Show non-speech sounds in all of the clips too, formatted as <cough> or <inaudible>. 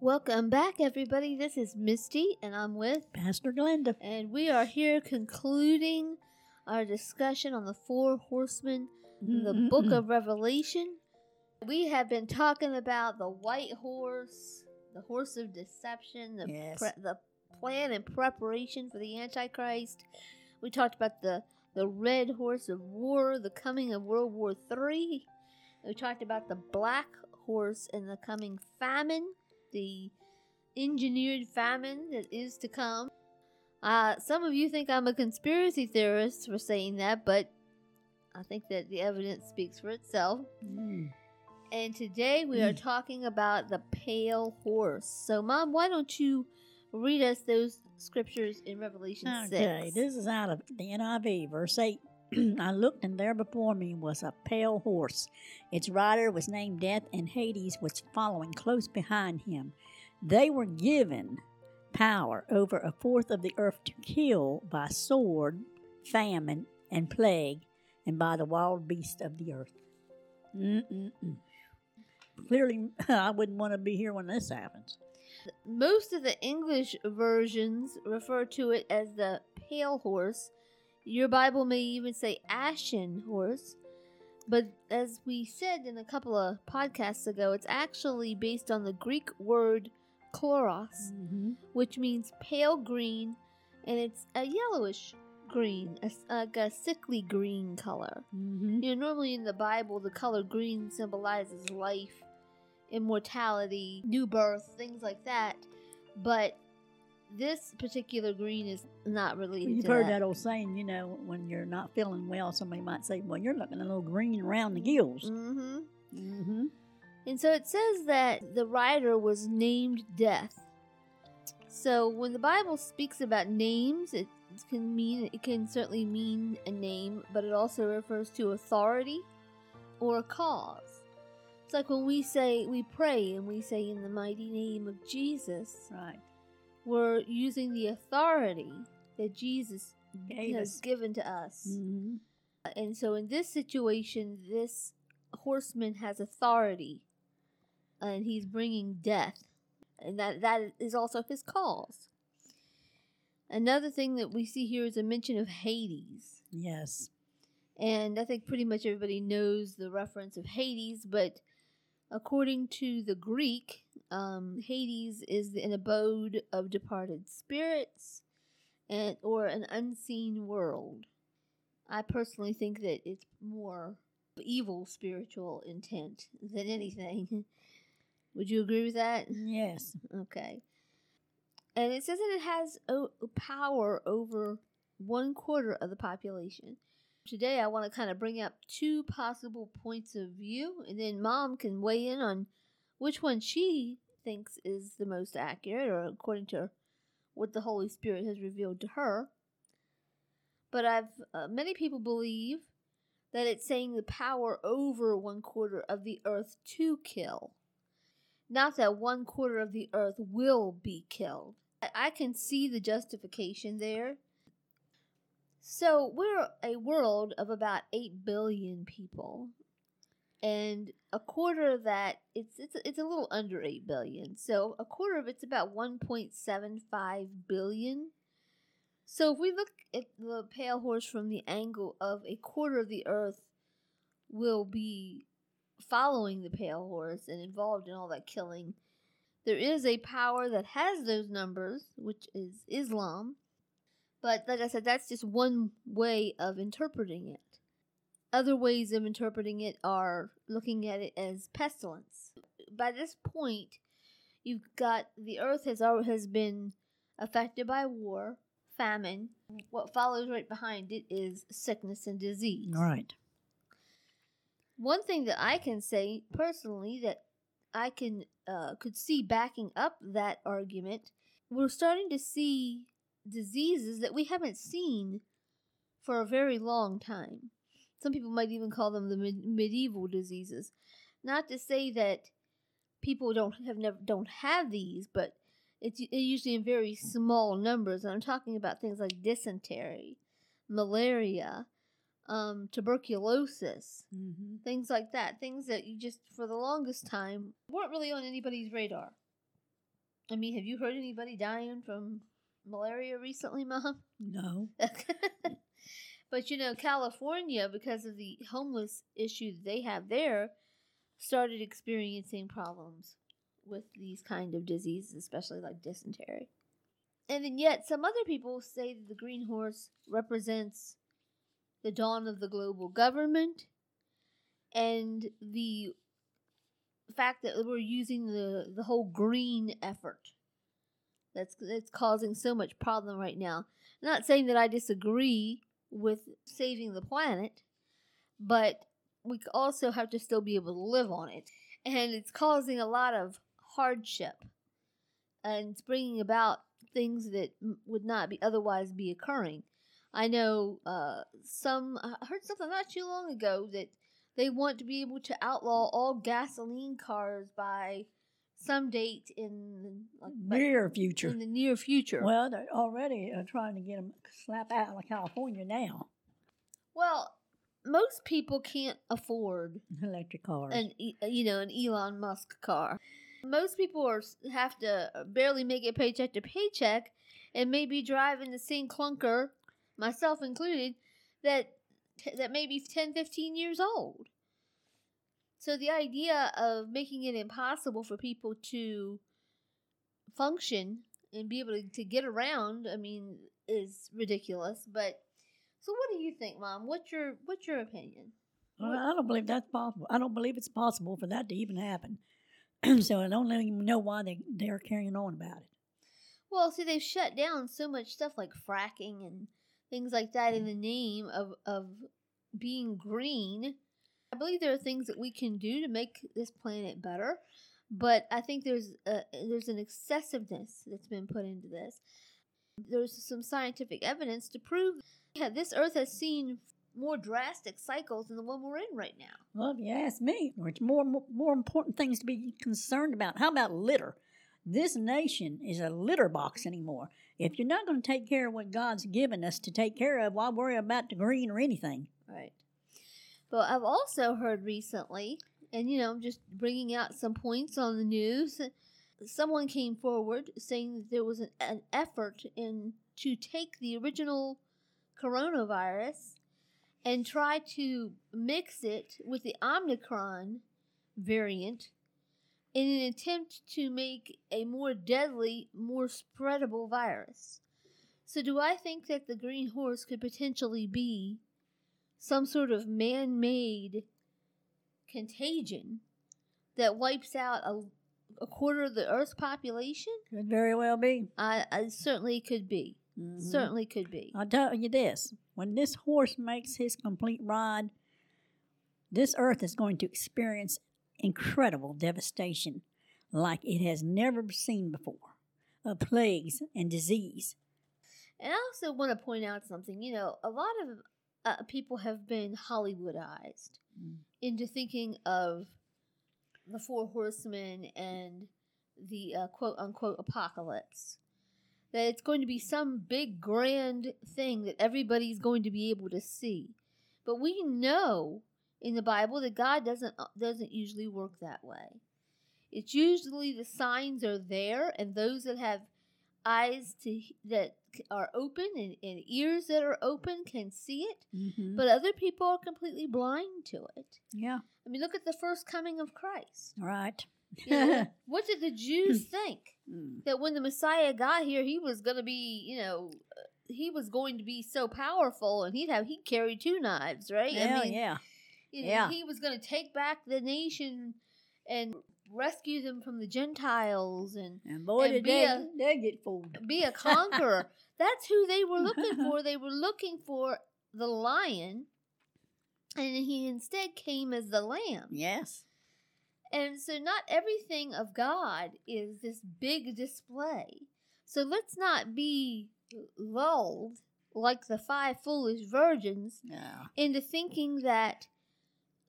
Welcome back, everybody. This is Misty, and I'm with, Pastor Glenda. and we are here concluding our discussion on the four horsemen in the book of Revelation. We have been talking about the white horse, the horse of deception, the, Yes. pre- the plan and preparation for the Antichrist. We talked about the, the red horse of war, the coming of World War III. We talked about the black horse and the coming famine, the engineered famine that is to come. Uh, some of you think I'm a conspiracy theorist for saying that, but I think that the evidence speaks for itself. Mm. And today we are Mm. talking about the pale horse. So, Mom, why don't you read us those scriptures in Revelation Okay, 6? this is out of the NIV, verse 8. <clears throat> I looked, and there before me was a pale horse. Its rider was named Death, and Hades was following close behind him. They were given power over a fourth of the earth to kill by sword, famine, and plague, and by the wild beasts of the earth. Mm-mm-mm. Clearly, <laughs> I wouldn't want to be here when this happens. Most of the English versions refer to it as the pale horse. Your Bible may even say ashen horse. But as we said in a couple of podcasts ago, it's actually based on the Greek word chloros, Mm-hmm. which means pale green, and it's a yellowish green, a, like a sickly green color. Mm-hmm. You know, normally in the Bible, the color green symbolizes life, immortality, new birth, things like that. But this particular green is not related You've heard that. that old saying, you know, when you're not feeling well, somebody might say, "Well, you're looking a little green around the gills." Mm-hmm. Mm-hmm. And so it says that the rider was named Death. So when the Bible speaks about names, it can mean it can certainly mean a name, but it also refers to authority or a cause. It's like when we say we pray and we say in the mighty name of Jesus, Right. We're using the authority that Jesus Gave has us. given to us. Mm-hmm. And so in this situation, this horseman has authority and he's bringing death. And that, that is also his cause. Another thing that we see here is a mention of Hades. Yes. And I think pretty much everybody knows the reference of Hades, but according to the Greek, um, Hades is an abode of departed spirits and or an unseen world. I personally think that it's more evil spiritual intent than anything. <laughs> Would you agree with that? Yes. <laughs> Okay. And it says that it has o- power over one quarter of the population. Today, I want to kind of bring up two possible points of view, and then mom can weigh in on which one she thinks is the most accurate, or according to what the Holy Spirit has revealed to her. But I've uh, many people believe that it's saying the power over one quarter of the earth to kill not that one quarter of the earth will be killed. I- I can see the justification there. So we're a world of about eight billion people, and a quarter of that it's it's it's a little under eight billion. So a quarter of it's about one point seven five billion. So if we look at the pale horse from the angle of a quarter of the earth will be following the pale horse and involved in all that killing. There is a power that has those numbers, which is Islam. But like I said, that's just one way of interpreting it. Other ways of interpreting it are looking at it as pestilence. By this point, you've got the earth has has been affected by war, famine. What follows right behind it is sickness and disease. All right. One thing that I can say personally that I can uh, could see backing up that argument, we're starting to see diseases that we haven't seen for a very long time. Some people might even call them the med- medieval diseases. Not to say that people don't have never don't have these, but it's u- usually in very small numbers. And I'm talking about things like dysentery, malaria, um, tuberculosis, Mm-hmm. things like that. Things that you just, for the longest time, weren't really on anybody's radar. I mean, have you heard anybody dying from malaria recently, Mom? No. <laughs> but you know, California, because of the homeless issue that they have there, started experiencing problems with these kind of diseases, especially like dysentery. And then yet some other people say that the green horse represents the dawn of the global government and the fact that we're using the, the whole green effort that's that's causing so much problem right now. I'm not saying that I disagree with saving the planet, but we also have to still be able to live on it. And it's causing a lot of hardship. And it's bringing about things that would not be otherwise be occurring. I know uh, some, I heard something not too long ago that they want to be able to outlaw all gasoline cars by some date in like, Near future. in the near future. Well, they're already uh, trying to get them slap out of California now. well, most people can't afford <laughs> Electric cars. an E- you know an Elon Musk car. Most people are have to barely make it paycheck to paycheck, and maybe driving the same clunker, myself included, that that may be 10, 15 years old. So the idea of making it impossible for people to function and be able to, to get around, I mean, is ridiculous. But so, what do you think, Mom? What's your what's your opinion? Well, I don't believe that's possible. I don't believe it's possible for that to even happen. <clears throat> so I don't even know why they, they're carrying on about it. Well, see, they've shut down so much stuff like fracking and things like that in mm. the name of of being green. I believe there are things that we can do to make this planet better, but I think there's a, there's an excessiveness that's been put into this. There's some scientific evidence to prove that this Earth has seen more drastic cycles than the one we're in right now. Well, if you ask me, there's more, more more important things to be concerned about. How about litter? This nation is a litter box anymore. If you're not going to take care of what God's given us to take care of, why worry about the green or anything? Right. But I've also heard recently, and you know, just bringing out some points on the news. Someone came forward saying that there was an, an effort in to take the original coronavirus and try to mix it with the Omicron variant in an attempt to make a more deadly, more spreadable virus. So, do I think that the green horse could potentially be some sort of man made contagion that wipes out a, a quarter of the Earth's population? Could very well be. I, I certainly could be. Mhm. Certainly could be. I'll tell you this when this horse makes his complete ride, this earth is going to experience incredible devastation like it has never seen before of plagues and disease. And I also want to point out something. You know, a lot of uh, people have been Hollywoodized Mm. into thinking of the Four Horsemen and the uh, quote unquote apocalypse. That it's going to be some big grand thing that everybody's going to be able to see. But we know in the Bible that God doesn't uh, doesn't usually work that way. It's usually the signs are there, and those that have eyes to that are open and, and ears that are open can see it, Mm-hmm. but other people are completely blind to it. yeah, I mean, look at the first coming of Christ. right. You know, <laughs> what did the Jews <clears throat> think? Mm. That when the Messiah got here, he was going to be, you know, uh, he was going to be so powerful, and he'd have he'd carry two knives, right? Yeah, I mean, yeah. you know, Yeah. he was going to take back the nation and rescue them from the Gentiles and And boy, and be they, a- they get fooled. be a conqueror. <laughs> That's who they were looking <laughs> for. They were looking for the lion, and he instead came as the lamb. Yes. And so, not everything of God is this big display. So, let's not be lulled like the five foolish virgins Yeah. into thinking that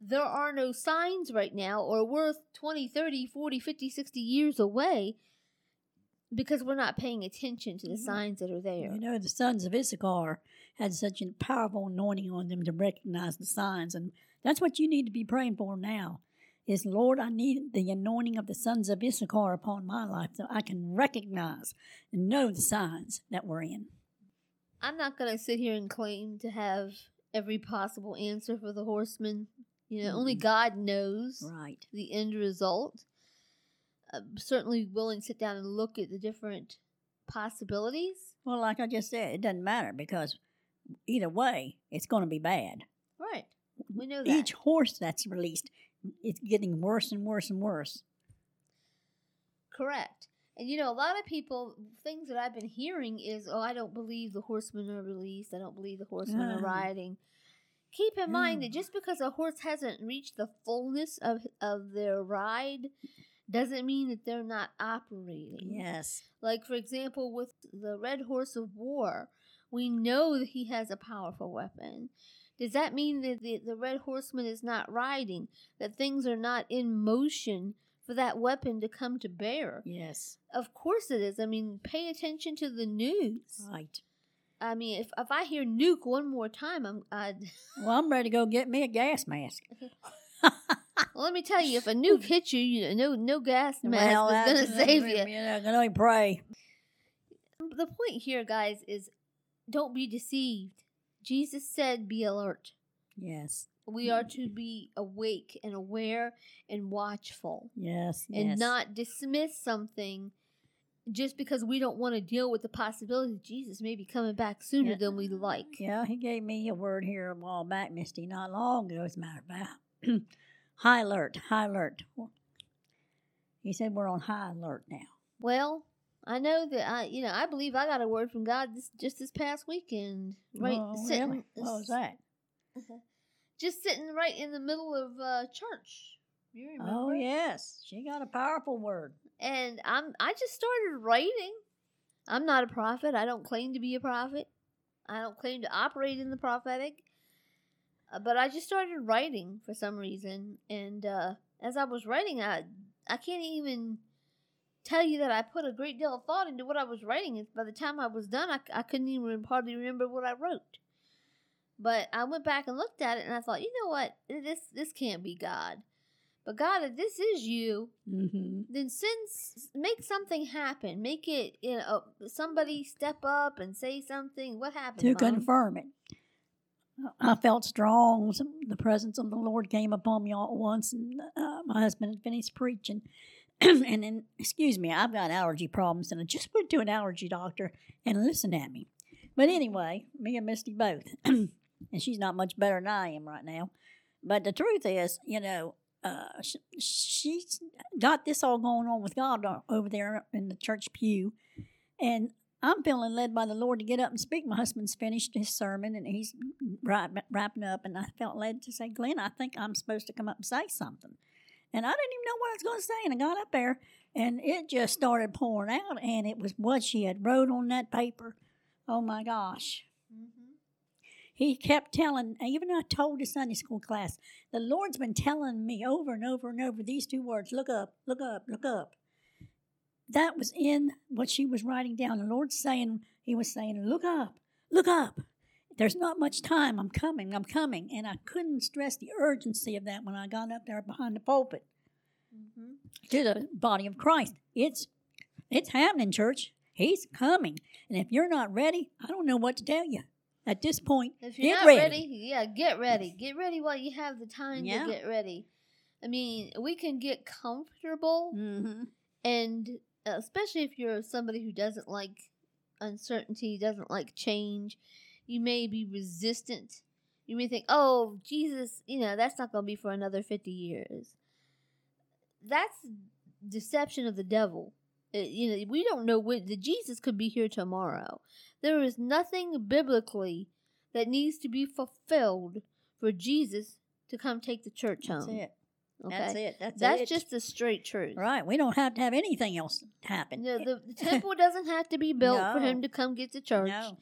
there are no signs right now or we're 20, 30, 40, 50, 60 years away because we're not paying attention to the Mhm. signs that are there. You know, the sons of Issachar had such a powerful anointing on them to recognize the signs, and that's what you need to be praying for now. is, Lord, I need the anointing of the sons of Issachar upon my life so I can recognize and know the signs that we're in. I'm not going to sit here and claim to have every possible answer for the horseman. You know, only Mm. God knows Right. the end result. I'm certainly willing to sit down and look at the different possibilities. Well, like I just said, it doesn't matter because either way, it's going to be bad. Right. We know that. Each horse that's released, it's getting worse and worse and worse. Correct. And you know, a lot of people, things that I've been hearing is, oh, I don't believe the horsemen are released. I don't believe the horsemen are Ah. riding. Keep in mind that Mm. just because a horse hasn't reached the fullness of of their ride doesn't mean that they're not operating. Yes. Like, for example, with the Red Horse of War, we know that he has a powerful weapon. Does that mean that the, the Red Horseman is not riding? That things are not in motion for that weapon to come to bear? Yes. Of course it is. I mean, pay attention to the news. Right. I mean, if, if I hear nuke one more time, I'm. I'd, Well, I'm ready to go get me a gas mask. <laughs> well, let me tell you, if a nuke <laughs> hits you, you know, no no gas mask Well, is going to save you. You know, can only pray. Um, the point here, guys, is don't be deceived. Jesus said, be alert. Yes. We are to be awake and aware and watchful Yes. and yes. not dismiss something just because we don't want to deal with the possibility that Jesus may be coming back sooner Yeah. than we like. Yeah, he gave me a word here a while back, Misty, not long ago, as a matter of fact. <clears throat> high alert, high alert. He said we're on high alert now. Well, I know that I, you know, I believe I got a word from God this, just this past weekend. Right, Oh, sitting, really? What was that? <laughs> just sitting right in the middle of uh, church. You remember? Oh, yes. She got a powerful word. and I'm I just started writing. I'm not a prophet. I don't claim to be a prophet. I don't claim to operate in the prophetic. Uh, but I just started writing for some reason, and uh, as I was writing, I I can't even tell you that I put a great deal of thought into what I was writing. And by the time I was done, I, I couldn't even hardly remember what I wrote. But I went back and looked at it, and I thought, you know what, this this can't be God. But God, if this is you, Mm-hmm. then since make something happen make it you know somebody step up and say something what happened To Mom? confirm it. I felt strong. The presence of the Lord came upon me all at once, and uh, my husband had finished preaching. <clears throat> and then, excuse me, I've got allergy problems, and I just went to an allergy doctor and listened at me. But anyway, me and Misty both, <clears throat> and she's not much better than I am right now. But the truth is, you know, uh, sh- she's got this all going on with God over there in the church pew, and I'm feeling led by the Lord to get up and speak. My husband's finished his sermon and he's wrapping up, and I felt led to say, Glenn, I think I'm supposed to come up and say something. And I didn't even know what I was going to say, and I got up there, and it just started pouring out, and it was what she had wrote on that paper. Oh my gosh. Mhm. He kept telling, even I told the Sunday school class, the Lord's been telling me over and over and over these two words look up, look up, look up. That was in what she was writing down. The Lord's saying, He was saying, look up, look up. There's not much time. I'm coming, I'm coming. And I couldn't stress the urgency of that when I got up there behind the pulpit Mhm. to the body of Christ. It's it's happening, church. He's coming. And if you're not ready, I don't know what to tell you. At this point, if you're get not ready. ready. yeah get ready get ready while you have the time Yeah. to get ready i mean we can get comfortable Mm-hmm. and Uh, especially if you're somebody who doesn't like uncertainty doesn't like change you may be resistant. You may think oh jesus you know that's not going to be for another 50 years. That's deception of the devil. It- you know we don't know when the jesus could be here tomorrow. There is nothing biblically that needs to be fulfilled for jesus to come take the church That's home. it. Okay That's it. That's, that's it. just the straight truth right. We don't have to have anything else happen. the, the, the <laughs> temple doesn't have to be built for him to come get to church. No.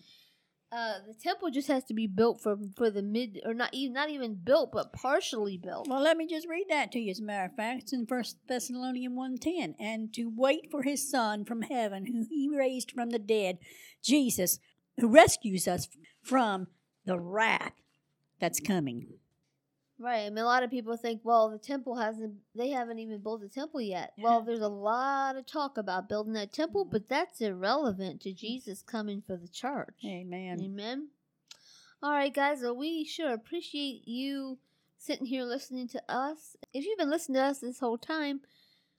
Uh, the temple just has to be built for for the mid, or not even not even built, but partially built. Well, let me just read that to you. As a matter of fact, it's in First Thessalonians one ten, and to wait for His Son from heaven, who He raised from the dead, Jesus, who rescues us from the wrath that's coming. Right. I mean, a lot of people think, well, the temple hasn't, they haven't even built the temple yet. Well, there's a lot of talk about building that temple, Mhm. but that's irrelevant to Jesus coming for the church. Amen. Amen. All right, guys. Well, we sure appreciate you sitting here listening to us. If you've been listening to us this whole time,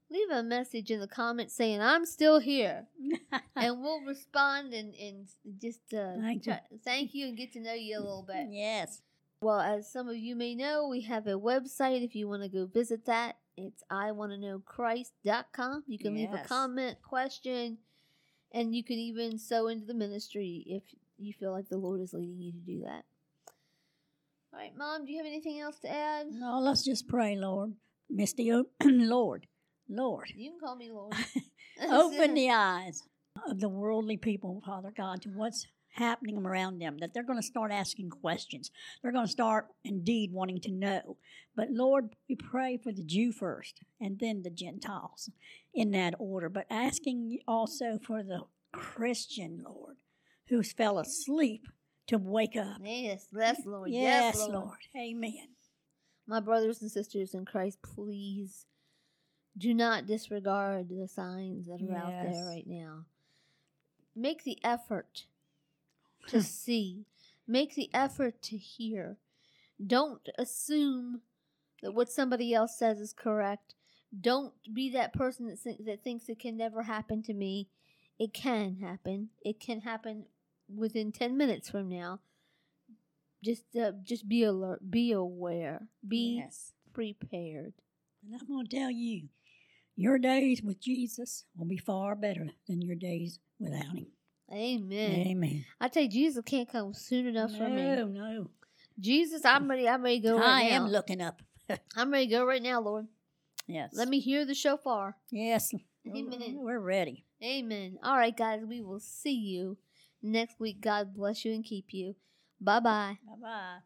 leave a message in the comments saying, I'm still here. <laughs> and we'll respond and, and just uh, Thank you. thank you and get to know you a little bit. yes. Well, as some of you may know, we have a website if you want to go visit that. It's I want to You can leave a comment, question, and you can even sow into the ministry if you feel like the Lord is leading you to do that. All right, Mom, do you have anything else to add? No, let's just pray, Lord. Misty, o- oh, <clears throat> Lord, Lord, You can call me Lord. <laughs> <laughs> open the eyes of the worldly people, Father God, to what's happening around them, that they're going to start asking questions. They're going to start indeed wanting to know. But Lord, we pray for the Jew first and then the Gentiles in that order, but asking also for the Christian, Lord, who's fell asleep to wake up. Yes, yes, Lord. Yes, Yes, Lord. Lord. Amen. My brothers and sisters in Christ, please do not disregard the signs that are out there right now. Make the effort to <laughs> see, make the effort to hear. Don't assume that what somebody else says is correct. Don't be that person that, thi- that thinks it can never happen to me. It can happen. It can happen within 10 minutes from now. Just uh, just be alert, be aware, be yes. prepared. And I'm going to tell you, your days with Jesus will be far better than your days without him. Amen. Amen. I tell you, Jesus can't come soon enough for me. No, no. Jesus, I'm ready. I'm ready to go right I now. am looking up. <laughs> I'm ready to go right now, Lord. Yes. Let me hear the shofar. Yes. Amen. We're ready. Amen. All right, guys, we will see you next week. God bless you and keep you. Bye bye. Bye bye.